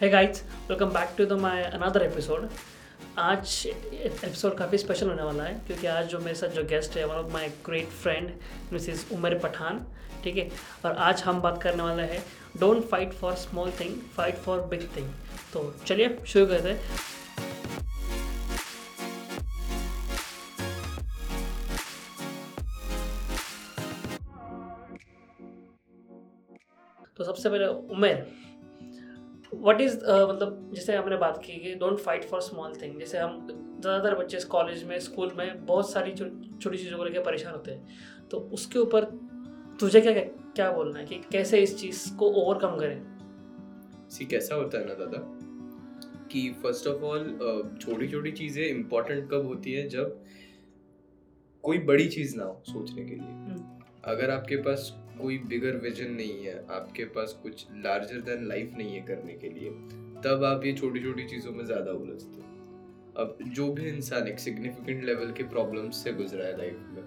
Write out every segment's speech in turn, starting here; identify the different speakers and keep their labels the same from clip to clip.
Speaker 1: Hey guys welcome back to the my another episode आज episode काफ़ी special होने वाला है, क्योंकि आज जो मेरे साथ जो गेस्ट है one of my great friend Mrs Umar Pathan ठीक है? और आज हम बात करने वाले हैं don't fight for small thing fight for big thing तो चलिए, शुरू करते हैं। तो सबसे पहले उमेर व्हाट इज़ मतलब जैसे हमने बात की कि don't fight for small thing जैसे हम ज़्यादातर बच्चे कॉलेज में स्कूल में बहुत सारी छोटी चीज़ों को लेकर परेशान होते हैं। तो उसके ऊपर तुझे क्या क्या बोलना है कि कैसे इस चीज़ को ओवरकम करें?
Speaker 2: सी कैसा होता है ना दादा कि फ़र्स्ट ऑफ़ ऑल छोटी छोटी चीज़ें इंपॉर्टेंट कब होती है जब कोई बड़ी चीज़ ना हो सोचने के लिए। हम्म। अगर आपके पास कोई बिगर विजन नहीं है, आपके पास कुछ लार्जर देन लाइफ नहीं है करने के लिए, तब आप ये छोटी छोटी चीज़ों में ज़्यादा उलझते हो। अब जो भी इंसान एक सिग्निफिकेंट लेवल के प्रॉब्लम्स से गुजरा है लाइफ में,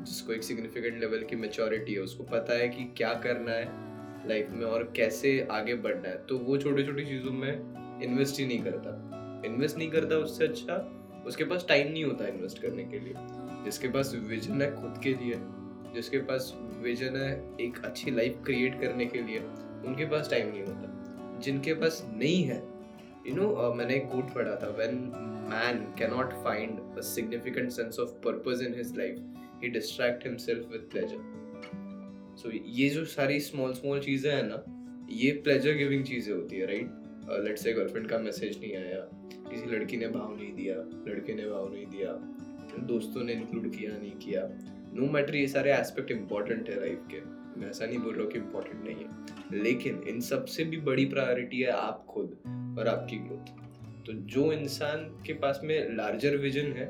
Speaker 2: जिसको एक सिग्निफिकेंट लेवल की मेचोरिटी है, उसको पता है कि क्या करना है लाइफ में और कैसे आगे बढ़ना है तो वो छोटी छोटी चीज़ों में इन्वेस्ट ही नहीं करता। इन्वेस्ट नहीं करता उससे अच्छा उसके पास टाइम नहीं होता इन्वेस्ट करने के लिए। जिसके पास विजन है खुद के लिए। जिसके पास विजन है एक अच्छी लाइफ क्रिएट करने के लिए उनके पास टाइम नहीं होता। जिनके पास नहीं है you you no know, uh, मैंने एक कोट पढ़ा था when man can not find a significant sense of purpose in his life he distract himself with pleasure so ये जो सारी स्मॉल स्मॉल चीज़ें हैं ना ये प्लेजर गिविंग चीज़ें होती है राइट लेट्स से गर्लफ्रेंड का मैसेज नहीं आया किसी लड़की ने भाव नहीं दिया लड़के ने भाव नहीं दिया दोस्तों ने इंक्लूड किया नहीं किया नो मैटर ये सारे एस्पेक्ट इम्पोर्टेंट है लाइफ के। मैं ऐसा नहीं बोल रहा हूँ कि इम्पोर्टेंट नहीं है। लेकिन इन सबसे भी बड़ी प्रायोरिटी है आप खुद और आपकी ग्रोथ तो जो इंसान के पास में लार्जर विजन है,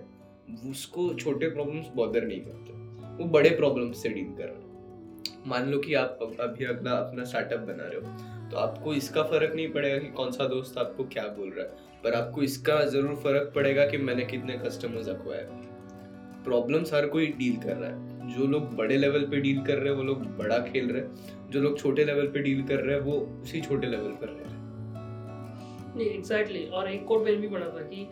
Speaker 2: उसको छोटे प्रॉब्लम्स बॉदर नहीं करते। वो बड़े प्रॉब्लम्स से डील कर रहे मान लो कि आप अभी अगला अपना स्टार्टअप बना रहे हो तो आपको इसका फ़र्क नहीं पड़ेगा कि कौन सा दोस्त आपको क्या बोल रहा है। पर आपको इसका ज़रूर फ़र्क पड़ेगा कि मैंने कितने कस्टमर्स अखवाए प्रॉब्लम्स हर कोई डील कर रहा है। जो लोग बड़े लेवल पे डील कर रहे हैं, वो लोग बड़ा खेल रहे हैं। जो लोग छोटे लेवल पे डील कर रहे हैं, वो उसी छोटे लेवल पर रह रहे हैं।
Speaker 1: नहीं एग्जैक्टली और एक कोट मैंने भी पढ़ा था कि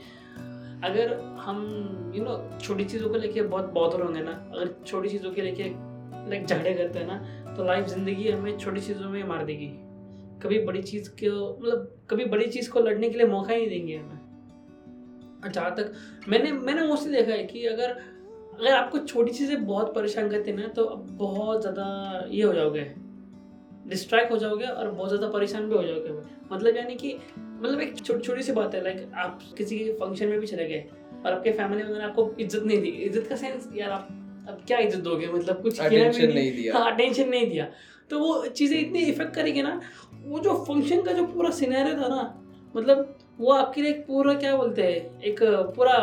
Speaker 1: अगर हम यू नो छोटी चीज़ों को लेके बहुत बॉदर होंगे ना। अगर छोटी चीज़ों के लेके लाइक झगड़े करते हैं ना तो लाइफ ज़िंदगी हमें छोटी चीज़ों में मार देगी। कभी बड़ी चीज़ को मतलब कभी बड़ी चीज़ को लड़ने के लिए मौका ही नहीं देंगे हमें। जहाँ तक मैंने मैंने मोस्टली देखा है कि अगर अगर आपको छोटी चीज़ें बहुत परेशान करती है ना तो आप बहुत ज़्यादा ये हो जाओगे डिस्ट्रैक्ट हो जाओगे और बहुत ज़्यादा परेशान भी हो जाओगे। मतलब यानी कि मतलब एक छोटी छोटी सी बात है लाइक आप किसी के फ़ंक्शन में भी चले गए और आपके फैमिली में आपको इज़्ज़त नहीं दी। इज़्ज़त का सेंस यार आप अब क्या इज़्ज़त दोगे? मतलब कुछ
Speaker 2: अटेंशन नहीं। दिया।
Speaker 1: हाँ अटेंशन नहीं दिया। तो वो चीज़ें इतनी इफ़ेक्ट करेगी ना वो जो फ़ंक्शन का जो पूरा सिनेरियो था ना मतलब वो आपके लिए पूरा क्या बोलते हैं एक पूरा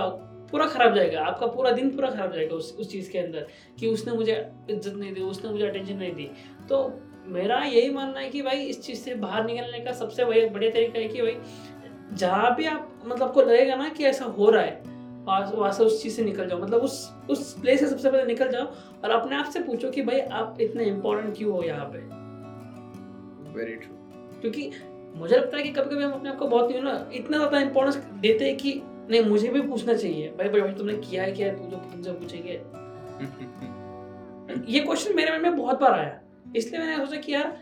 Speaker 1: पूरा खराब जाएगा आपका पूरा दिन पूरा खराब जाएगा उस उस चीज़ के अंदर कि उसने मुझे इज़्ज़त नहीं दी उसने मुझे अटेंशन नहीं दी। तो मेरा यही मानना है कि भाई इस चीज़ से बाहर निकलने का सबसे बढ़िया तरीका है कि भाई जहाँ भी आप मतलब आपको लगेगा ना कि ऐसा हो रहा है वहाँ से उस चीज़ से निकल जाओ मतलब उस उस प्लेस से सबसे पहले निकल जाओ और अपने आप से पूछो कि भाई आप इतने इम्पोर्टेंट क्यों हो यहाँ पे?
Speaker 2: वेरी ट्रू
Speaker 1: क्योंकि मुझे लगता है कि कभी कभी हम अपने आप को बहुत ना इतना ज़्यादा इम्पोर्टेंस देते हैं कि नहीं मुझे भी पूछना चाहिए। भाई भाई भाई तुमने किया है क्या? है तू तो तुमसे पूछेंगे? ये क्वेश्चन मेरे मन में बहुत बार आया। इसलिए मैंने सोचा कि यार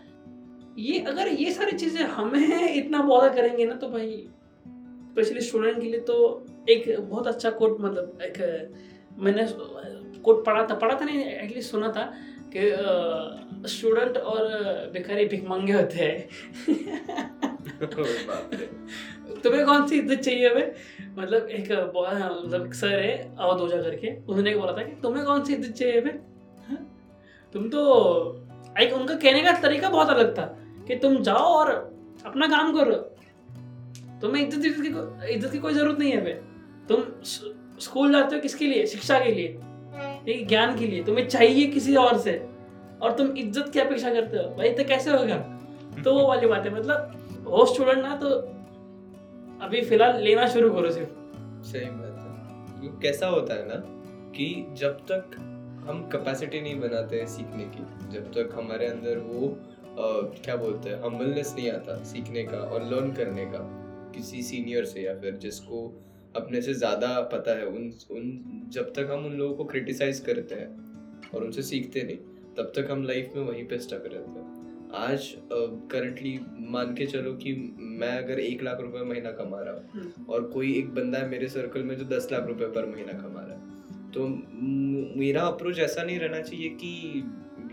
Speaker 1: ये अगर ये सारी चीज़ें हमें इतना बॉदर करेंगे ना तो भाई स्पेशली स्टूडेंट के लिए तो एक बहुत अच्छा कोट मतलब एक मैंने कोट पढ़ा था। पढ़ा था नहीं एटलीस्ट सुना था कि स्टूडेंट और भिखारी भिखमंगे होते हैं। तुम्हें कौन सी इज़्ज़त चाहिए हमें? मतलब एक मतलब सर है अवधोजा करके। उन्होंने बोला था कि तुम्हें कौन सी इज़्ज़त चाहिए हमें? हाँ? तुम तो एक उनका कहने का तरीका बहुत अलग था कि तुम जाओ और अपना काम करो। तुम्हें इज़्ज़त इज़्ज़त की इज़्ज़त की कोई ज़रूरत नहीं है हमें। तुम स्कूल जाते हो किसके लिए? शिक्षा के लिए। ज्ञान के लिए। तुम्हें चाहिए किसी और से। और तुम इज़्ज़त की अपेक्षा करते हो। भाई तो कैसे होगा? तो वो वाली बात है। मतलब वो स्टूडेंट ना तो अभी फ़िलहाल लेना शुरू करो सिर्फ़।
Speaker 2: सही बात है। कैसा होता है ना कि जब तक हम कैपेसिटी नहीं बनाते हैं सीखने की जब तक हमारे अंदर वो uh, क्या बोलते हैं हम्बलनेस नहीं आता सीखने का और लर्न करने का किसी सीनियर से या फिर जिसको अपने से ज़्यादा पता है उन उन जब तक हम उन लोगों को क्रिटिसाइज करते हैं और उनसे सीखते नहीं तब तक हम लाइफ में वहीं पे स्टक रहते हैं। आज करंटली मान के चलो कि मैं अगर एक लाख रुपए महीना कमा रहा हूँ
Speaker 1: हम्म।
Speaker 2: और कोई एक बंदा है मेरे सर्कल में जो दस लाख रुपए पर महीना कमा रहा है तो मेरा अप्रोच ऐसा नहीं रहना चाहिए कि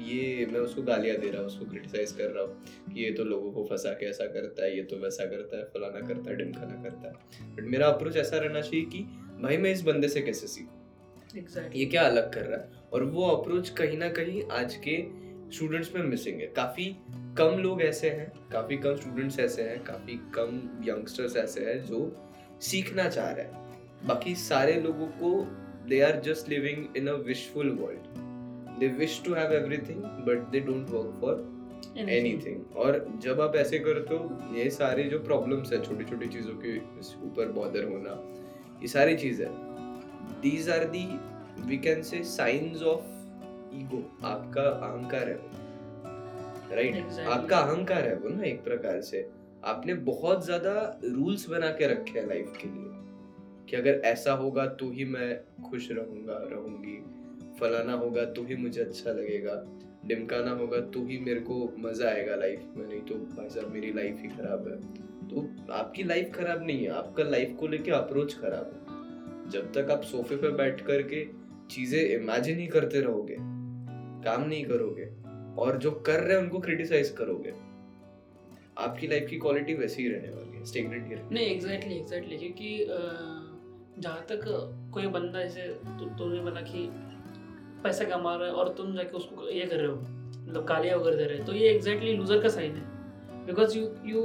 Speaker 2: ये मैं उसको गालियाँ दे रहा हूँ उसको क्रिटिसाइज कर रहा हूँ कि ये तो लोगों को फंसा के ऐसा करता है ये तो वैसा करता है फलाना करता है डिमखाना करता है बट मेरा अप्रोच ऐसा रहना चाहिए कि भाई मैं इस बंदे से कैसे सीखूँ
Speaker 1: exactly.
Speaker 2: ये क्या अलग कर रहा है और वो अप्रोच कहीं ना कहीं आज के स्टूडेंट्स में मिसिंग है। काफ़ी कम लोग ऐसे हैं काफ़ी कम स्टूडेंट्स ऐसे हैं काफ़ी कम यंगस्टर्स ऐसे हैं जो सीखना चाह रहे हैं। बाकी सारे लोगों को they are just living in a wishful world they wish to have everything but they don't work for anything और जब आप ऐसे करते तो ये सारे जो प्रॉब्लम्स है छोटी छोटी चीज़ों के ऊपर बॉदर होना ये सारी चीज़ें। These are the we can say science of ego आपका अहंकार है वो। Right exactly. आपका अहंकार है वो ना एक प्रकार से। आपने बहुत ज़्यादा रूल्स बना के रखे हैं लाइफ के लिए कि अगर ऐसा होगा तो ही मैं खुश रहूँगा रहूँगी। फलाना होगा तो ही मुझे अच्छा लगेगा। डिमकाना होगा तो ही मेरे को मज़ा आएगा लाइफ में नहीं तो भाई साहब मेरी लाइफ ही खराब है। तो आपकी लाइफ खराब नहीं है आपका लाइफ को लेके अप्रोच खराब है। जब तक आप सोफे पे बैठ करके चीज़ें इमेजिन ही करते रहोगे काम नहीं करोगे और जो कर रहे हैं उनको क्रिटिसाइज करोगे। आपकी लाइफ की क्वालिटी वैसी ही रहने वाली है स्टेगनेंट ही
Speaker 1: नहीं एग्जैक्टली एग्जैक्टली क्योंकि जहाँ तक कोई बंदा जैसे तुमने बोला कि पैसा कमा रहा है और तुम जाके उसको ये कर रहे हो मतलब गालियाँ वगैरह दे रहे हो तो ये एग्जैक्टली लूजर का साइन है। बिकॉज़ यू यू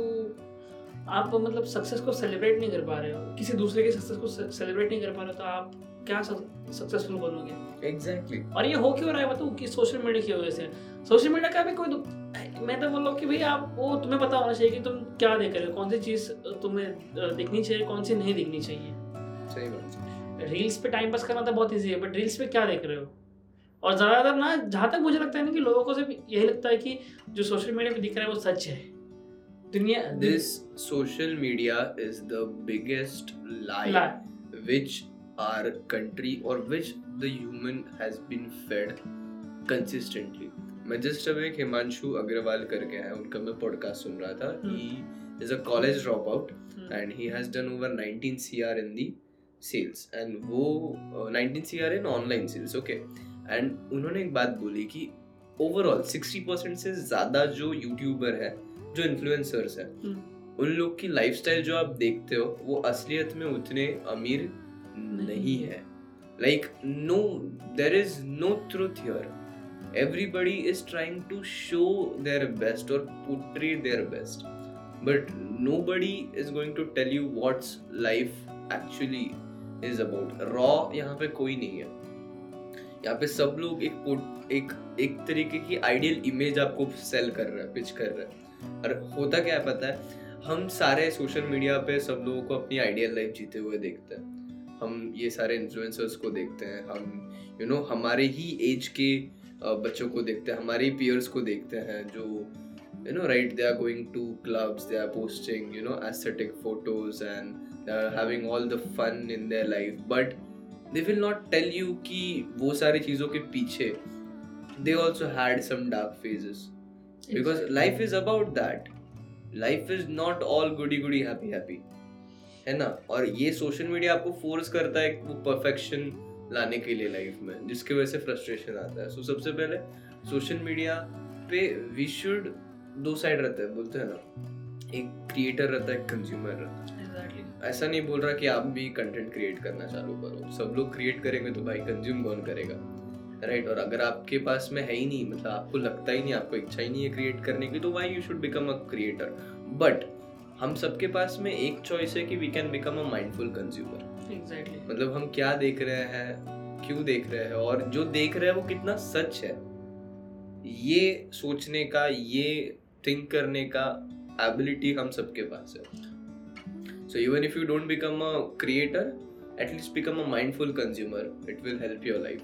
Speaker 1: आप मतलब सक्सेस को सेलिब्रेट नहीं कर पा रहे हो किसी दूसरे के सक्सेस को सेलिब्रेट नहीं कर पा रहे हो तो आप क्या सक्सेसफुल बनोगे
Speaker 2: एग्जैक्टली exactly.
Speaker 1: और ये हो क्यों रहा है बताओ कि सोशल मीडिया की वजह से? सोशल मीडिया का भी कोई मैं तो बोल रहा हूँ कि भाई आप वो तुम्हें पता होना चाहिए कि तुम क्या देख रहे हो। कौन सी चीज़ तुम्हें देखनी चाहिए कौन सी नहीं देखनी चाहिए।
Speaker 2: सही बात
Speaker 1: रील्स पे टाइम पास करना तो बहुत ईजी है बट रील्स पे क्या देख रहे हो? और ज़्यादातर ना जहाँ तक मुझे लगता है ना कि लोगों को सिर्फ़ यही लगता है कि जो सोशल मीडिया पे दिख रहा है वो सच है। दुनिया
Speaker 2: this social media is the biggest lie which our country or which the human has been fed consistently. मैं जस्ट अब एक हिमांशु अग्रवाल करके आया उनका मैं पॉडकास्ट सुन रहा था he is a college drop out and he has done over 19 CR in the sales and वो uh, 19 CR in online sales okay and उन्होंने एक बात बोली कि ओवरऑल 60 परसेंट से ज़्यादा जो यूट्यूबर है जो इन्फ्लुएंसर्स है उन लोग की लाइफस्टाइल जो आप देखते हो वो असलियत में उतने अमीर नहीं है। Like no there is no truth here everybody is trying to show their best or portray their best. But nobody is going to tell you what's life actually is about. Raw यहाँ पे कोई नहीं है। यहाँ पे सब लोग एक एक एक तरीके की आइडियल इमेज आपको सेल कर रहा है पिच कर रहा है। और होता क्या है पता है? हम सारे सोशल मीडिया पे सब लोगों को अपनी आइडियल लाइफ जीते हुए देखते हैं। हम ये सारे इन्फ्लुएंसर्स को देखते हैं हम यू you नो know, हमारे ही एज के बच्चों को देखते हैं हमारे पियर्स को देखते हैं जो you know right they are going to clubs they are posting you know aesthetic photos and they are having all the fun in their life but they will not tell you कि वो सारी चीज़ों के पीछे they also had some dark phases because life is about that life is not all goody goody happy happy है ना? और ये सोशल मीडिया आपको फोर्स करता है वो परफेक्शन लाने के लिए लाइफ में जिसकी वजह से फ्रस्ट्रेशन आता है। सो so, सबसे पहले सोशल मीडिया पे वी शुड दो साइड रहता है बोलते हैं ना। एक क्रिएटर रहता है एक कंज्यूमर रहता है। Exactly. ऐसा नहीं बोल रहा कि आप भी कंटेंट क्रिएट करना चालू करो। सब लोग क्रिएट करेंगे तो भाई कंज्यूम कौन करेगा? राइट और अगर आपके पास में है ही नहीं मतलब आपको लगता ही नहीं आपको इच्छा ही नहीं है क्रिएट करने की तो why you should become a creator but हम सबके पास में एक चॉइस है कि we can become a mindful consumer
Speaker 1: exactly.
Speaker 2: मतलब हम क्या देख रहे हैं क्यों देख रहे हैं और जो देख रहे हैं वो कितना सच है। ये सोचने का ये थिंक करने का एबिलिटी हम सबके पास है। So even if you don't become a creator at least become a mindful consumer it will help your life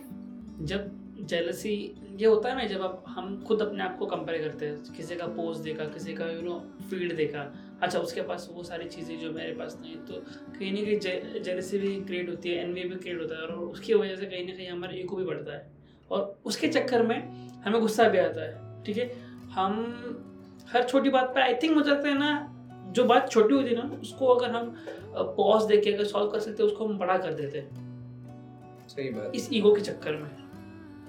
Speaker 1: जब जेलसी ये होता है ना जब आप हम खुद अपने आप को कंपेयर करते हैं किसी का पोस्ट देखा किसी का यू नो फ़ील्ड देखा अच्छा उसके पास वो सारी चीज़ें जो मेरे पास नहीं तो कहीं ना कहीं जेलसी भी क्रिएट होती है एनवी भी क्रिएट होता है और उसकी वजह से कहीं ना कहीं हमारा ईगो भी बढ़ता है। और उसके चक्कर में हमें गुस्सा भी आता है ठीक है? हम हर छोटी बात पे आई थिंक मुझे लगता है ना जो बात छोटी होती है ना उसको अगर हम पॉज दे के अगर सॉल्व कर सकते उसको हम बड़ा कर देते
Speaker 2: सही बात।
Speaker 1: इस ईगो के चक्कर में।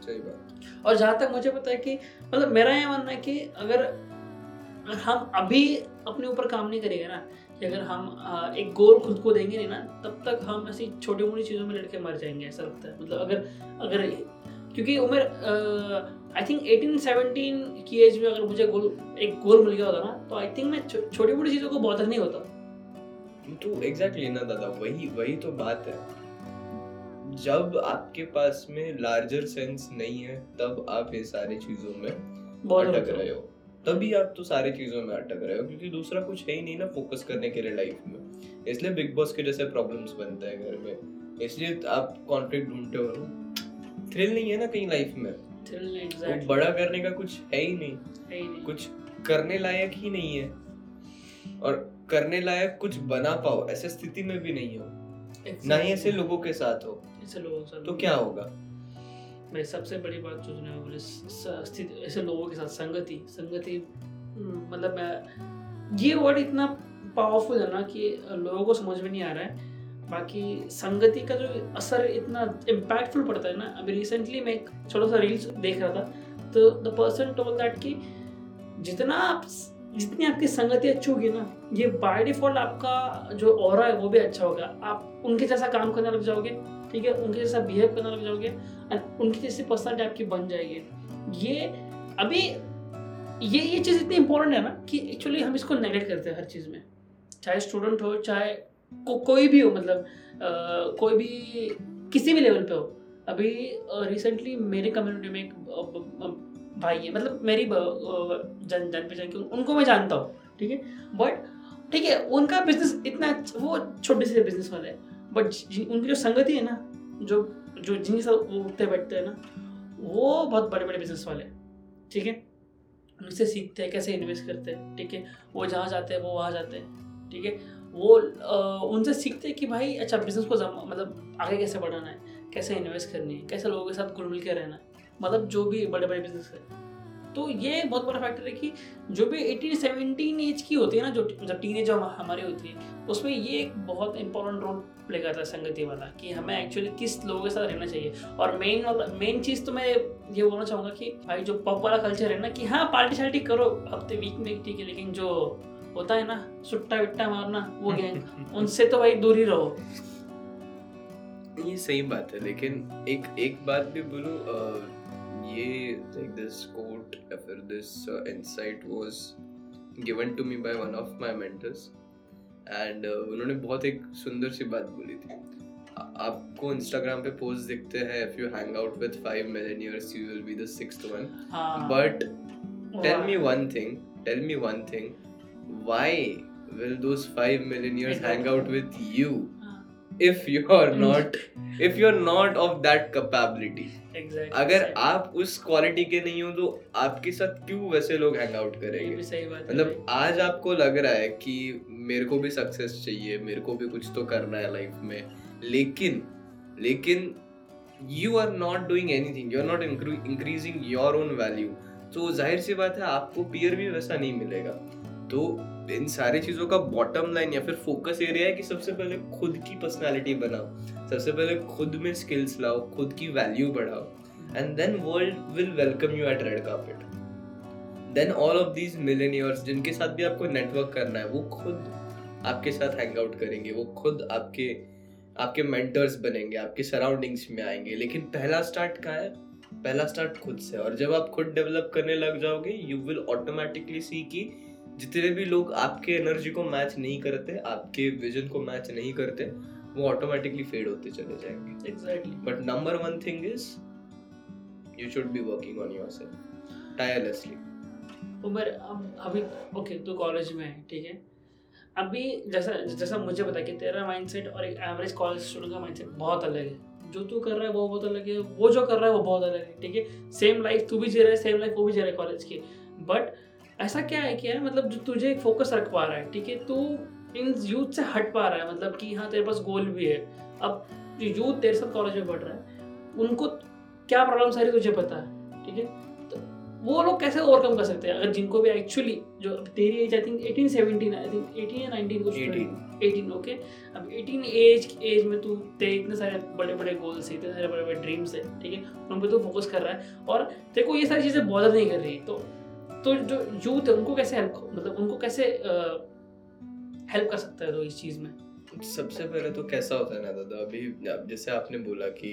Speaker 2: सही बात।
Speaker 1: और जहाँ तक मुझे पता है कि मतलब मेरा ये मानना है कि अगर हम अभी अपने ऊपर काम नहीं करेंगे ना। कि अगर हम एक गोल खुद को देंगे नहीं ना तब तक हम ऐसी छोटी मोटी चीज़ों में लड़के मर जाएँगे ऐसा लगता है। मतलब अगर अगर क्योंकि उम्र आई थिंक एटीन सेवनटीन की एज में अगर मुझे गोल एक गोल मिल गया होता ना तो आई थिंक मैं छोटी मोटी चीज़ों को बहुत नहीं होता।
Speaker 2: तो एग्जैक्टली ना दादा वही वही तो बात है। जब आपके पास में लार्जर सेंस नहीं है तब आप ये सारी चीज़ों में अटक रहे हो। तभी आप तो सारी चीज़ों में अटक रहे हो क्योंकि दूसरा कुछ है ही नहीं ना फोकस करने के लिए लाइफ में। इसलिए बिग बॉस के जैसे प्रॉब्लम्स बनते हैं घर में। इसलिए आप कॉन्फ्लिक्ट ढूंढते हो थ्रिल नहीं है ना कहीं लाइफ में।
Speaker 1: Exactly.
Speaker 2: बड़ा करने का कुछ है ही नहीं, है ही नहीं। कुछ करने लायक ही नहीं है। और करने लायक कुछ बना पाओ ऐसे स्थिति में भी नहीं हो। exactly. ना ही ऐसे लोगों के साथ हो।
Speaker 1: ऐसे लोगों के साथ
Speaker 2: तो क्या होगा?
Speaker 1: भाई सबसे बड़ी बात जो सुनने बोले स्थिति ऐसे लोगों के साथ संगति। संगति हम्म, मतलब मैं ये वर्ड इतना पावरफुल है ना कि लोगों को समझ में नहीं आ रहा है। बाकी संगति का जो असर इतना इम्पैक्टफुल पड़ता है ना अभी रिसेंटली मैं एक छोटा सा रील्स देख रहा था तो द पर्सन टोल दैट कि जितना आप जितनी आपकी संगति अच्छी होगी ना ये बाय डिफ़ॉल्ट आपका जो और है वो भी अच्छा होगा। आप उनके जैसा काम करने लग जाओगे। ठीक है? उनके जैसा बिहेव करना लग जाओगे एंड उनकी जैसी पर्सनलिटी आपकी बन जाएगी। ये अभी ये ये चीज़ इतनी इंपॉर्टेंट है ना कि एक्चुअली हम इसको नेगलेक्ट करते हैं हर चीज़ में। चाहे स्टूडेंट हो चाहे को, कोई भी हो मतलब आ, कोई भी किसी भी लेवल पे हो। अभी रिसेंटली मेरे कम्युनिटी में एक भाई है मतलब मेरी जन जान पहचान की उनको मैं जानता हूँ ठीक है? बट ठीक है उनका बिज़नेस इतना वो छोटे से बिज़नेस वाले बट उनकी जो संगति है ना, जो जो जिनके साथ वो उठते बैठते हैं ना, वो बहुत बड़े बड़े बिज़नेस वाले हैं, ठीक है? उनसे सीखते हैं, कैसे इन्वेस्ट करते हैं, ठीक है? वो जहाँ जाते हैं, वो वहाँ जाते हैं, ठीक है? वो उनसे सीखते हैं कि भाई अच्छा बिज़नेस को मतलब आगे कैसे बढ़ाना है, कैसे इन्वेस्ट करनी है, कैसे लोगों के साथ घुल मिल के रहना है मतलब जो भी बड़े बड़े बिज़नेस है। तो ये बहुत बड़ा फैक्टर है कि जो भी एटीन सेवनटीन एज की होती है ना जो जब टीन एज हमारी होती है उसमें ये एक बहुत इंपॉर्टेंट रोल प्ले करता है संगति वाला कि हमें एक्चुअली किस लोगों के साथ रहना चाहिए। और मेन वाला मेन चीज़ तो मैं ये बोलना चाहूँगा कि भाई जो पब वाला कल्चर है ना कि हाँ पार्टी शार्टी करो हफ़्ते वीक में ठीक है लेकिन जो होता है ना सुट्टा विट्टा मारना वो गैंग उनसे तो भाई दूर ही रहो।
Speaker 2: ये सही बात है लेकिन एक एक बात भी बोलूँ ये लाइक दिस कोट या फिर this insight was given to me by one of my mentors and उन्होंने बहुत एक सुंदर सी बात बोली थी। आपको इंस्टाग्राम पे पोस्ट दिखते हैं if you hang out with five millionaires you will be the sixth one but tell me one thing tell me one thing why will those five millionaires hang out with you if you are not if you are not of that capability
Speaker 1: exactly,
Speaker 2: अगर exactly. आप उस quality के नहीं हो तो आपके साथ क्यों वैसे लोग हैंग आउट करेंगे? मतलब आज आपको लग रहा है कि मेरे को भी सक्सेस चाहिए मेरे को भी कुछ तो करना है लाइफ में। लेकिन लेकिन you are not doing anything you are not increasing your own value तो ज़ाहिर सी बात है आपको पियर भी वैसा नहीं मिलेगा। तो इन सारी चीज़ों का बॉटम लाइन या फिर फोकस एरिया है कि सबसे पहले खुद की पर्सनालिटी बनाओ। सबसे पहले खुद में स्किल्स लाओ, खुद की वैल्यू बढ़ाओ। And then world will welcome you at red carpet then all of these millionaires जिनके साथ भी आपको नेटवर्क करना है, वो खुद आपके साथ हैंग आउट करेंगे। वो खुद आपके आपके मेंटर्स बनेंगे, आपके सराउंडिंग्स में आएँगे। लेकिन पहला स्टार्ट कहाँ है? पहला स्टार्ट खुद से। और जब आप खुद डेवलप करने लग जाओगे यू विल ऑटोमेटिकली सी की जितने भी लोग आपके एनर्जी को मैच नहीं करते आपके विजन को मैच नहीं करते वो ऑटोमेटिकली फेड होते चले जाएँगे।
Speaker 1: Exactly
Speaker 2: but number one thing is you should be working on yourself tirelessly
Speaker 1: Umar अब अभी ओके तू कॉलेज में है ठीक है? अभी जैसा जैसा मुझे पता कि तेरा माइंडसेट और एक एवरेज कॉलेज स्टूडेंट का माइंडसेट बहुत अलग है। जो तू कर रहा है वो बहुत अलग है वो जो कर रहा है वो बहुत अलग है ठीक है? सेम लाइफ तू भी जी रहा है सेम लाइफ वो भी जी रहा है कॉलेज की। बट ऐसा क्या है क्या है मतलब जो तुझे एक फोकस रख पा रहा है ठीक है? तू इन यूथ से हट पा रहा है मतलब कि हाँ तेरे पास गोल भी है। अब जो यूथ तेरे साथ कॉलेज में पढ़ रहा है उनको क्या प्रॉब्लम सारी तुझे पता है ठीक है? तो वो लोग कैसे ओवरकम कर सकते हैं? अगर जिनको भी एक्चुअली जो तेरी age I think eighteen seventeen I think eighteen या नाइनटीन कुछ एटीन ओके अब एटीन एज एज में तू तेरे इतने सारे बड़े बड़े गोल्स है इतने सारे बड़े बड़े ड्रीम्स है ठीक है? उन पर तू फोकस कर रहा है। और तेरे को ये सारी चीज़ें बॉदर नहीं कर रही तो तो जो यूथ है उनको कैसे हेल्प मतलब उनको कैसे हेल्प कर सकता है तो इस चीज़ में?
Speaker 2: सबसे पहले तो कैसा होता है ना दादा अभी जैसे आपने बोला कि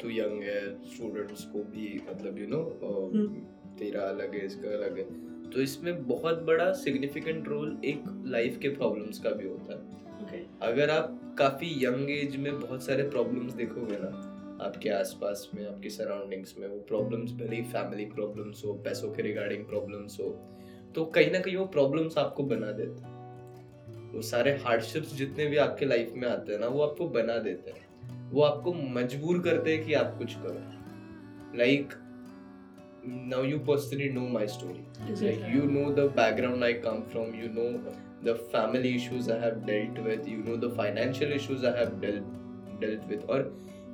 Speaker 2: तू यंग है स्टूडेंट्स को भी मतलब यू नो
Speaker 1: हम्म।
Speaker 2: तेरा अलग है इसका अलग है। तो इसमें बहुत बड़ा सिग्निफिकेंट रोल एक लाइफ के प्रॉब्लम्स का भी होता है।
Speaker 1: ओके
Speaker 2: अगर आप काफ़ी यंग एज में बहुत सारे प्रॉब्लम्स देखोगे ना आपके आसपास में आपके सराउंडिंग्स में वो प्रॉब्लम्स भले फैमिली प्रॉब्लम्स हो पैसों के रिगार्डिंग प्रॉब्लम्स हो तो कहीं ना कहीं वो प्रॉब्लम्स आपको बना देते हैं। वो सारे हार्डशिप्स जितने भी आपके लाइफ में आते हैं ना वो आपको बना देते हैं। वो आपको मजबूर करते हैं कि आप कुछ करो। Like now you personally know my story you know the background I come from you know the family issues I have you know the financial issues I have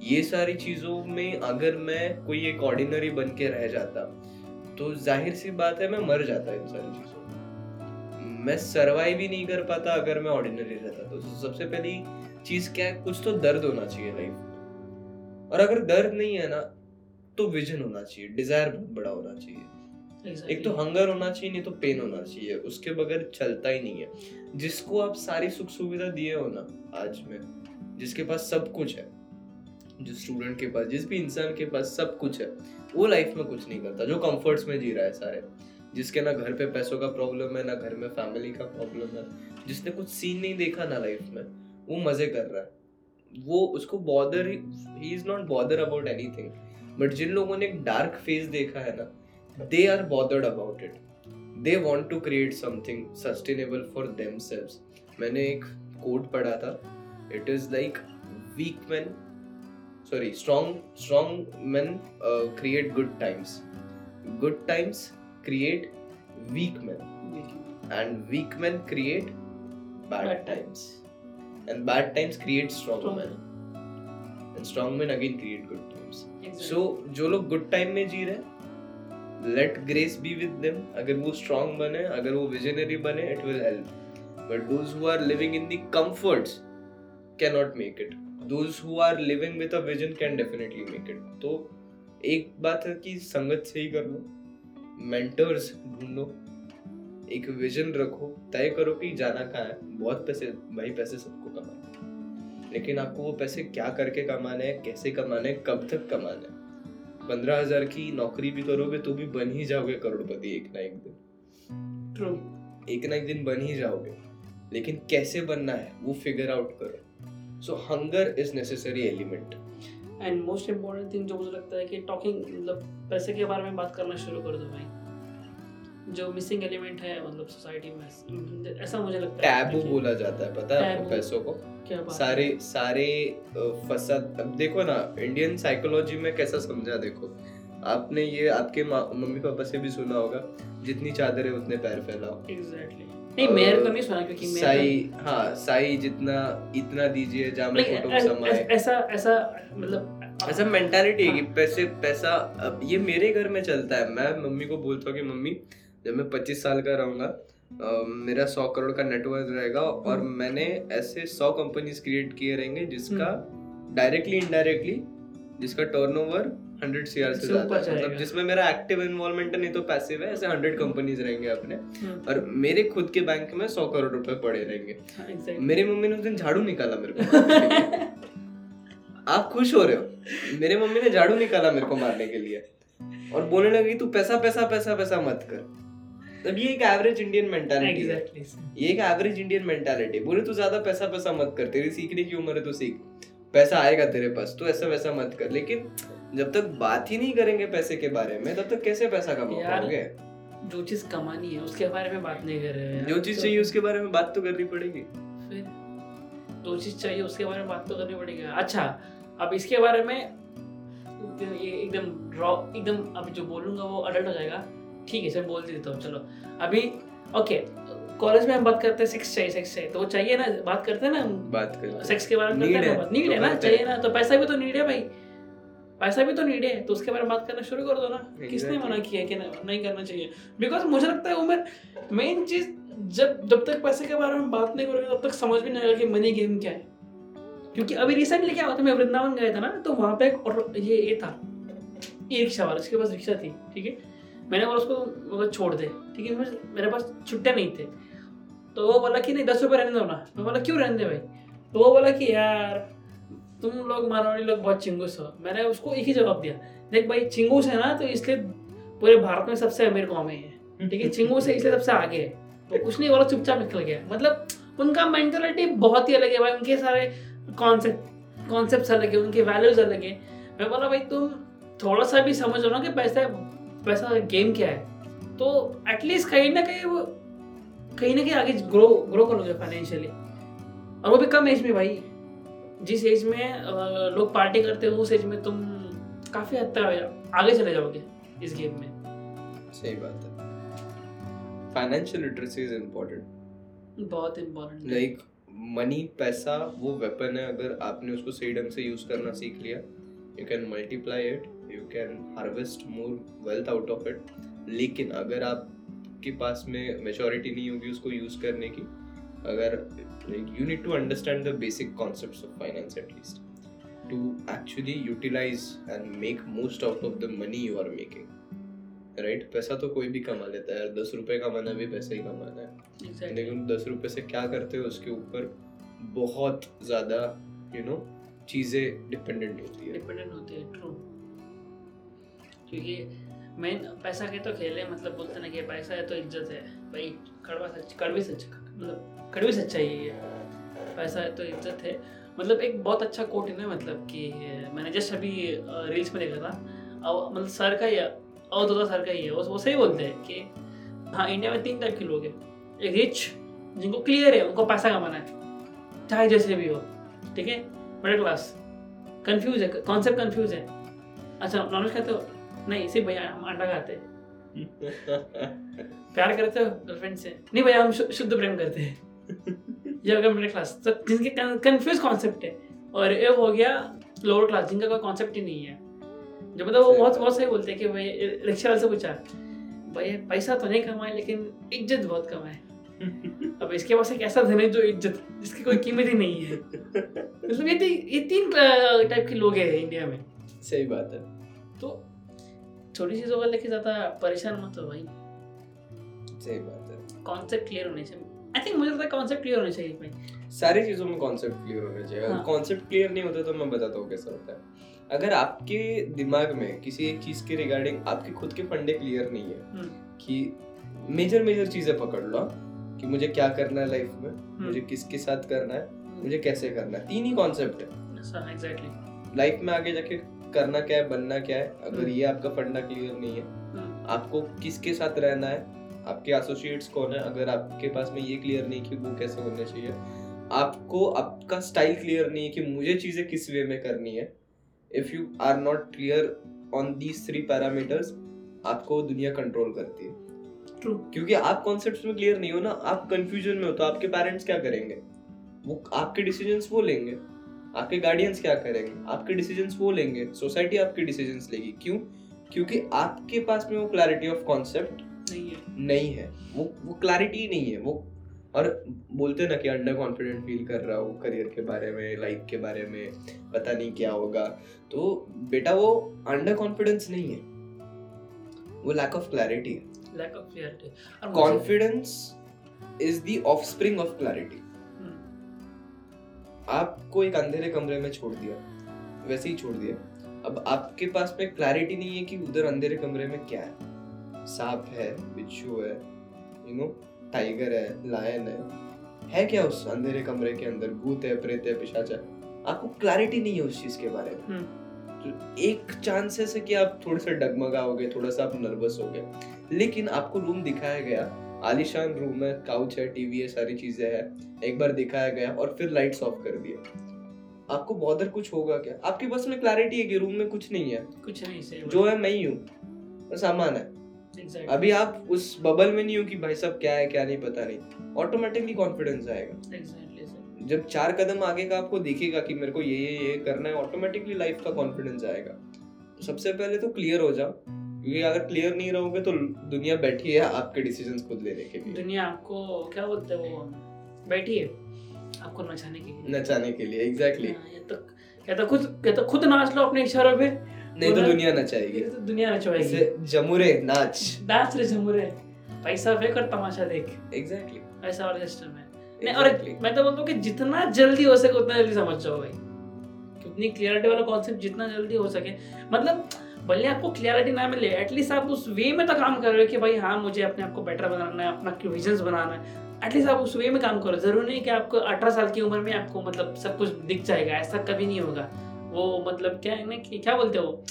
Speaker 2: ये सारी चीज़ों में अगर मैं कोई एक ऑर्डिनरी बन के रह जाता तो ज़ाहिर सी बात है मैं मर जाता इन सारी चीज़ों में। मैं सरवाइव ही नहीं कर पाता अगर मैं ऑर्डिनरी रहता तो सबसे पहली चीज़ क्या है कुछ तो दर्द होना चाहिए लाइफ में। और अगर दर्द नहीं है ना तो विजन होना चाहिए डिज़ायर बहुत बड़ा होना चाहिए। एक तो हंगर होना चाहिए नहीं तो पेन होना चाहिए उसके बगैर चलता ही नहीं है। जिसको आप सारी सुख सुविधा दिए हो ना आज में जिसके पास सब कुछ है जो स्टूडेंट के पास, जिस भी इंसान के पास सब कुछ है, वो लाइफ में कुछ नहीं करता, जो कंफर्ट्स में जी रहा है सारे। जिसके ना घर पे पैसों का प्रॉब्लम है, ना घर में फैमिली का प्रॉब्लम है, जिसने कुछ सीन नहीं देखा ना लाइफ में, वो मज़े कर रहा है। वो उसको bother he is not bother about anything but जिन लोगों ने एक डार्क फ़ेज़ देखा है ना they are bothered about it they want to create something sustainable for them मैंने एक कोट पढ़ा था it is like weak man sorry strong strong man create good times good times create weak man and weak man create bad
Speaker 1: Bad
Speaker 2: times and bad times create strong
Speaker 1: Strong
Speaker 2: man and strong man again create good times so जो लोग good time में जी रहे हैं let grace be with them अगर वो strong बने अगर वो विजनरी बने it will help but those who are living in the comforts can not make it Those who are living with a vision can definitely make it तो एक बात है कि संगत सही कर लो मेंटर्स ढूंढो एक विजन रखो तय करो कि जाना कहाँ है। बहुत पैसे भाई पैसे सबको कमाने लेकिन आपको वो पैसे क्या करके कमाने हैं कैसे कमाने हैं कब तक कमाने हैं? पंद्रह हज़ार की नौकरी भी करोगे तो भी बन ही जाओगे करोड़पति एक ना एक दिन।
Speaker 1: ट्रू
Speaker 2: एक ना एक दिन बन ही जाओगे। लेकिन कैसे बनना है वो फिगर आउट करो। So hunger is necessary element
Speaker 1: and most important thing जो मुझे लगता है कि टॉकिंग मतलब पैसे के बारे में बात करना शुरू कर दो भाई। जो मिसिंग एलिमेंट है मतलब सोसाइटी में ऐसा मुझे लगता है।
Speaker 2: टैबू बोला जाता है पता है पैसों को?
Speaker 1: क्या बात
Speaker 2: सारे सारे फसाद अब देखो ना इंडियन साइकोलॉजी में कैसा समझा देखो। आपने ये आपके मम्मी पापा से भी सुना होगा जितनी चादर है उतने पैर फैलाओ।
Speaker 1: एग्जैक्टली नहीं तो नहीं सुना क्योंकि
Speaker 2: साई हाँ साई जितना इतना दीजिए जहाँ में फ़ोटो
Speaker 1: ऐ-
Speaker 2: समाए
Speaker 1: ऐसा ऐसा मतलब
Speaker 2: ऐसा मेंटालिटी है कि
Speaker 1: हाँ।
Speaker 2: पैसे पैसा अब ये मेरे घर में चलता है मैं मम्मी को बोलता हूँ कि मम्मी जब मैं पच्चीस साल का रहूँगा मेरा सौ करोड़ का नेटवर्क रहेगा और
Speaker 1: हम्म।
Speaker 2: मैंने ऐसे सौ कंपनीज़ क्रिएट किए रहेंगे जिसका डायरेक्टली इनडायरेक्टली जिसका टर्नओवर हंड्रेड सी से
Speaker 1: से
Speaker 2: ज़्यादा। मतलब जिसमें मेरा एक्टिव इन्वॉल्वमेंट नहीं तो पैसिव है ऐसे हंड्रेड कंपनीज़ रहेंगे अपने।
Speaker 1: हम्म,
Speaker 2: और मेरे खुद के बैंक में सौ करोड़ रुपए पड़े रहेंगे।
Speaker 1: हाँ, exactly.
Speaker 2: मेरी मम्मी ने उस दिन झाड़ू निकाला मेरे को आप खुश हो रहे हो? मेरे मम्मी ने झाड़ू निकाला मेरे को मारने के लिए। और बोलने लगी तू पैसा पैसा पैसा पैसा मत कर। तब ये एक एवरेज इंडियन मेंटालिटी है।
Speaker 1: Exactly.
Speaker 2: ये एक एवरेज इंडियन मेंटालिटी बोले तू ज़्यादा पैसा पैसा मत कर तेरी सीखने की उम्र है तो सीख। पैसा आएगा तेरे पास तू ऐसा वैसा मत कर। लेकिन जब तक बात ही नहीं करेंगे पैसे के बारे में तब तक कैसे पैसा कमा पाओगे?
Speaker 1: जो चीज़ कमानी है उसके बारे में बात नहीं कर रहे हो।
Speaker 2: जो चीज़
Speaker 1: तो
Speaker 2: चाहिए उसके बारे में बात तो करनी पड़ेगी।
Speaker 1: फिर जो चीज़ चाहिए उसके बारे में बात तो करनी पड़ेगी। अच्छा अब इसके बारे में ये एकदम रॉ एकदम अभी जो बोलूँगा वो अडल्ट हो जाएगा। ठीक है सर बोल देता हूँ चलो। अभी ओके कॉलेज में हम बात करते हैं सेक्स चाहिए सेक्स चाहिए। तो वो चाहिए ना बात करते हैं ना हम?
Speaker 2: बात कर
Speaker 1: सेक्स के बारे में करते हैं ना नीड
Speaker 2: तो
Speaker 1: है ना? चाहिए ना तो पैसा भी तो नीड है भाई। पैसा भी तो नीड है तो उसके बारे में बात करना शुरू कर दो ना। किसने मना किया कि नहीं करना चाहिए? बिकॉज़ मुझे लगता है उम्र मेन चीज़ जब जब तक पैसे के बारे में बात नहीं करोगे तब तक समझ भी नहीं आएगा कि मनी गेम क्या है। क्योंकि अभी रिसेंटली क्या हुआ था मैं वृंदावन गया था ना तो वहाँ पे एक और ये ये था। ई रिक्शा वाला उसके पास रिक्शा थी ठीक है? मैंने बोला उसको मतलब छोड़ दे। ठीक है मेरे पास छुट्टे नहीं थे। तो वो बोला कि नहीं दस रुपये रहने दो ना। मैं बोला क्यों रहने दे भाई? तो वो बोला कि यार तुम लोग मारवाड़ी लोग बहुत चिंगूस हो। मैंने उसको एक ही जवाब दिया, देख भाई चिंगूस है ना तो इसलिए पूरे भारत में सबसे अमीर कौम है ठीक है चिंगूस है इसलिए सबसे आगे है। तो नहीं बोला चुपचाप निकल गया मतलब उनका मेंटेलिटी बहुत ही अलग है भाई, उनके सारे कॉन्सेप्ट कॉन्सेप्ट अलग है, उनके वैल्यूज़ अलग है। मैं बोला, भाई, तुम थोड़ा सा भी समझ लो ना कि पैसा पैसा गेम क्या है। तो एटलीस्ट कहीं ना कहीं वो, कहीं ना कहीं आगे ग्रो ग्रो करोगे फाइनेंशियली और वो भी कम एज में भाई। जिस एज में लोग पार्टी करते हैं उस एज में तुम काफ़ी हद तक आगे चले जाओगे इस गेम में।
Speaker 2: सही बात है। फाइनेंशियल लिटरेसी इज़ इम्पोर्टेंट
Speaker 1: बहुत इम्पोर्टेंट
Speaker 2: लाइक मनी पैसा वो वेपन है अगर आपने उसको सही ढंग से यूज़ करना सीख लिया you can multiply it you can harvest more wealth out of it लेकिन अगर आपके पास में मेचोरिटी नहीं होगी उसको यूज़ करने की अगर like you need to understand the basic concepts of finance at least to actually utilize and make most out of the money you are making right पैसा तो कोई भी कमा लेता है दस रुपए कमाना भी पैसा ही कमाना है। लेकिन दस रुपए से क्या करते हो उसके ऊपर बहुत ज़्यादा यू नो चीज़ें डिपेंडेंट होती है।
Speaker 1: डिपेंडेंट होते हैं ट्रू क्योंकि मेन पैसा के तो खेले मतलब बोलते ना कि पैसा है तो इज़्ज़त है। भाई कड़वा सच कड़वी सच। मतलब कड़वी सच्चाई है। पैसा तो इज़्ज़त है। मतलब एक बहुत अच्छा कोट है ना मतलब कि मैंने जस्ट अभी रील्स में देखा था। अब मतलब सर का ही अवधोता सर का ही है। वो वो सही बोलते हैं कि हाँ इंडिया में तीन टाइप के लोग हैं। एक रिच जिनको क्लियर है, उनको पैसा कमाना है। चाहे जैसे भी हो, ठीक है? मिडिल क्लास कन्फ्यूज़ है कॉन्सेप्ट कन्फ्यूज़ है। अच्छा नॉनवेज खाते हो? नहीं, सिर्फ़ भैया, हम अंडा खाते हैं। प्यार करते हो गर्लफ्रेंड से? नहीं भैया हम शुद्ध प्रेम करते हैं। ये हो गया क्लास तो जिनके कंफ्यूज कॉन्सेप्ट है और ये हो गया लोअर क्लास जिनका कोई कॉन्सेप्ट ही नहीं है। जो मतलब वो बहुत बहुत सही बोलते हैं कि भाई वाले से पूछा भाई पैसा तो नहीं कमाए लेकिन इज़्ज़त बहुत कमाए। अब इसके पास एक ऐसा धन है जो इज़्ज़त जिसकी कोई कीमत ही नहीं है। मतलब ये ये तीन टाइप के लोग हैं इंडिया में।
Speaker 2: सही बात है।
Speaker 1: तो छोटी चीज़ों को लेके ज़्यादा परेशान मत हो भाई।
Speaker 2: सही बात है।
Speaker 1: कॉन्सेप्ट क्लियर होने चाहिए। आई थिंक मुझे लगता है कॉन्सेप्ट क्लियर होने चाहिए भाई।
Speaker 2: सारी चीज़ों में कॉन्सेप्ट क्लियर होना चाहिए। अगर
Speaker 1: हाँ।
Speaker 2: कॉन्सेप्ट क्लियर नहीं होता तो मैं बताता हूँ कैसा होता है। अगर आपके दिमाग में किसी एक चीज़ के रिगार्डिंग आपके खुद के फंडे क्लियर नहीं है
Speaker 1: हम्म।
Speaker 2: कि मेजर मेजर चीज़ें पकड़ लो कि मुझे क्या करना है लाइफ में
Speaker 1: हम्म।
Speaker 2: मुझे किसके साथ करना है मुझे कैसे करना है। तीन ही कॉन्सेप्ट है।
Speaker 1: एग्जैक्टली
Speaker 2: लाइफ में आगे जाके करना क्या है बनना क्या है अगर
Speaker 1: हम्म।
Speaker 2: ये आपका फंडा क्लियर नहीं है आपको किसके साथ रहना है? आपके एसोसिएट्स कौन है? अगर आपके पास में ये क्लियर नहीं कि वो कैसे होने चाहिए। आपको आपका स्टाइल क्लियर नहीं है कि मुझे चीज़ें किस वे में करनी है। If you are not clear on these three parameters आपको दुनिया कंट्रोल करती है।
Speaker 1: ट्रू
Speaker 2: क्योंकि आप कॉन्सेप्ट में क्लियर नहीं हो ना आप कंफ्यूजन में हो तो आपके पेरेंट्स क्या करेंगे? वो आपके डिसीजंस वो लेंगे। आपके गार्डियंस क्या करेंगे? आपके डिसीजंस वो लेंगे। सोसाइटी आपके डिसीजंस लेगी। क्यों? क्योंकि आपके पास में वो क्लैरिटी ऑफ़ कॉन्सेप्ट
Speaker 1: नहीं है।
Speaker 2: नहीं है। वो वो क्लैरिटी नहीं है। वो और बोलते ना कि अंडर कॉन्फिडेंट फील कर रहा हो करियर के बारे में लाइफ के बारे में पता नहीं क्या होगा। तो बेटा वो अंडर कॉन्फिडेंस नहीं है। वो लैक ऑफ़ क्लैरिटी है।
Speaker 1: लैक ऑफ़ मुझे-
Speaker 2: confidence is the offspring of
Speaker 1: clarity
Speaker 2: आपको एक अंधेरे कमरे में छोड़ दिया वैसे ही छोड़ दिया। अब आपके पास में क्लैरिटी नहीं है कि उधर अंधेरे कमरे में क्या है। सांप है बिच्छू है यू नो टाइगर है लायन है। है क्या उस अंधेरे कमरे के अंदर? भूत है प्रेत है पिशाच है। आपको क्लैरिटी नहीं है उस चीज़ के बारे में।
Speaker 1: हम्म,
Speaker 2: तो एक चांसेस है कि आप थोड़े से डगमगाओगे थोड़ा सा आप नर्वस हो गए लेकिन आपको रूम दिखाया गया आलिशान रूम है काउच है टीवी है सारी चीज़ें है। एक बार दिखाया गया और फिर लाइट्स ऑफ़ कर दिया आपको बॉदर कुछ होगा क्या? आपके पास में क्लैरिटी है कि रूम में कुछ नहीं है।
Speaker 1: कुछ नहीं सही
Speaker 2: जो है मैं ही हूँ। बस सामान है।
Speaker 1: Exactly.
Speaker 2: अभी आप उस बबल में नहीं हो कि भाई साहब क्या है क्या नहीं पता नहीं। ऑटोमेटिकली कॉन्फिडेंस आएगा।
Speaker 1: Exactly,
Speaker 2: जब चार कदम आगे का आपको दिखेगा कि मेरे को ये ये ये करना है ऑटोमेटिकली लाइफ का कॉन्फिडेंस आएगा। तो सबसे पहले तो क्लियर हो जाओ। क्योंकि अगर क्लियर नहीं रहोगे तो दुनिया बैठी है आपके डिसीजंस खुद लेने के लिए।
Speaker 1: दुनिया आपको क्या बोलते हैं वो? बैठी है आपको नचाने के लिए।
Speaker 2: नचाने के लिए एग्जैक्टली
Speaker 1: हाँ, ये तो या तो खुद या तो खुद नाच लो अपने इशारों पे।
Speaker 2: नहीं तो दुनिया नचाएगी।
Speaker 1: ये तो दुनिया नचवाएगी।
Speaker 2: जमुरे नाच।
Speaker 1: नाच रे झमुरे पैसा फेंक और तमाशा देख।
Speaker 2: एग्जैक्टली
Speaker 1: ऐसा वाला सिस्टम है नहीं और मैं तो बोलता हूँ कि जितना जल्दी हो सके उतना जल्दी समझ जाओ भाई। उतनी क्लियरिटी वाला कॉन्सेप्ट जितना जल्दी हो सके। मतलब भले आपको क्लियरिटी ना मिले एटलीस्ट आप उस वे में तो काम कर रहे हो कि भाई हाँ मुझे अपने आप को बेटर बनाना है अपना विजन्स बनाना है। एटलीस्ट आप उस वे में काम करो। ज़रूरी नहीं कि आपको अठारह साल की उम्र में आपको मतलब सब कुछ दिख जाएगा। ऐसा कभी नहीं होगा। वो मतलब क्या है ना कि क्या बोलते हो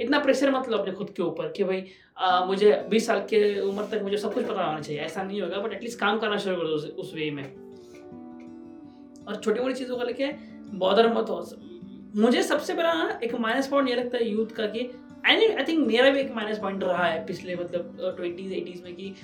Speaker 1: इतना प्रेशर मत लो अपने खुद के ऊपर कि भाई आ, मुझे बीस साल के उम्र तक मुझे सब कुछ पता होना चाहिए। ऐसा नहीं होगा बट एटलीस्ट काम करना शुरू कर दो उस, उस वे में। और छोटी मोटी चीज़ों को लेके बॉदर मत हो। मुझे सबसे बड़ा एक माइनस पॉइंट ये लगता है यूथ का कि आई आई थिंक मेरा भी एक माइनस पॉइंट रहा है पिछले मतलब ट्वेंटीज एटीज़ में कि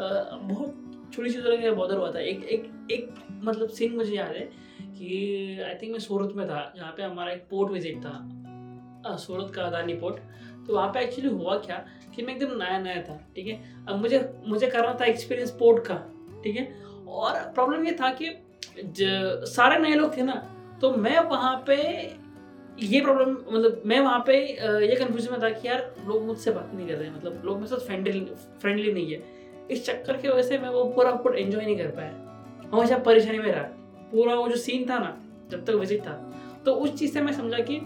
Speaker 1: बहुत छोटी चीज़ों लेके बॉदर हुआ था। एक एक एक मतलब सीन मुझे याद है कि आई थिंक मैं सूरत में था, जहाँ पे हमारा एक पोर्ट विज़िट था। सूरत का अदानी पोर्ट तो वहाँ पे एक्चुअली हुआ क्या कि मैं एकदम नया नया था, ठीक है? अब मुझे मुझे करना था एक्सपीरियंस पोर्ट का, ठीक है? और प्रॉब्लम ये था कि सारे नए लोग थे ना तो मैं वहाँ पे ये प्रॉब्लम मतलब मैं वहाँ पे ये कंफ्यूजन में था कि यार लोग मुझसे बात नहीं कर रहे हैं मतलब लोग मेरे साथ फ्रेंडली फ्रेंडली नहीं है। इस चक्कर की वजह से मैं वो पूरा पोर्ट एंजॉय नहीं कर पाया। हमेशा परेशानी में रहा। पूरा वो जो सीन था ना, जब तक विज़िट था। तो उस चीज़ से मैं समझा कि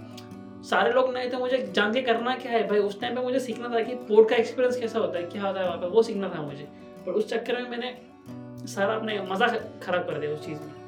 Speaker 1: सारे लोग नए थे, मुझे जान के करना क्या है? भाई, उस टाइम पे मुझे सीखना था कि पोर्ट का एक्सपीरियंस कैसा होता है, क्या होता है वहाँ पर वो सीखना था मुझे। पर उस चक्कर में मैंने सारा अपने मज़ा खराब कर दिया उस चीज़ में।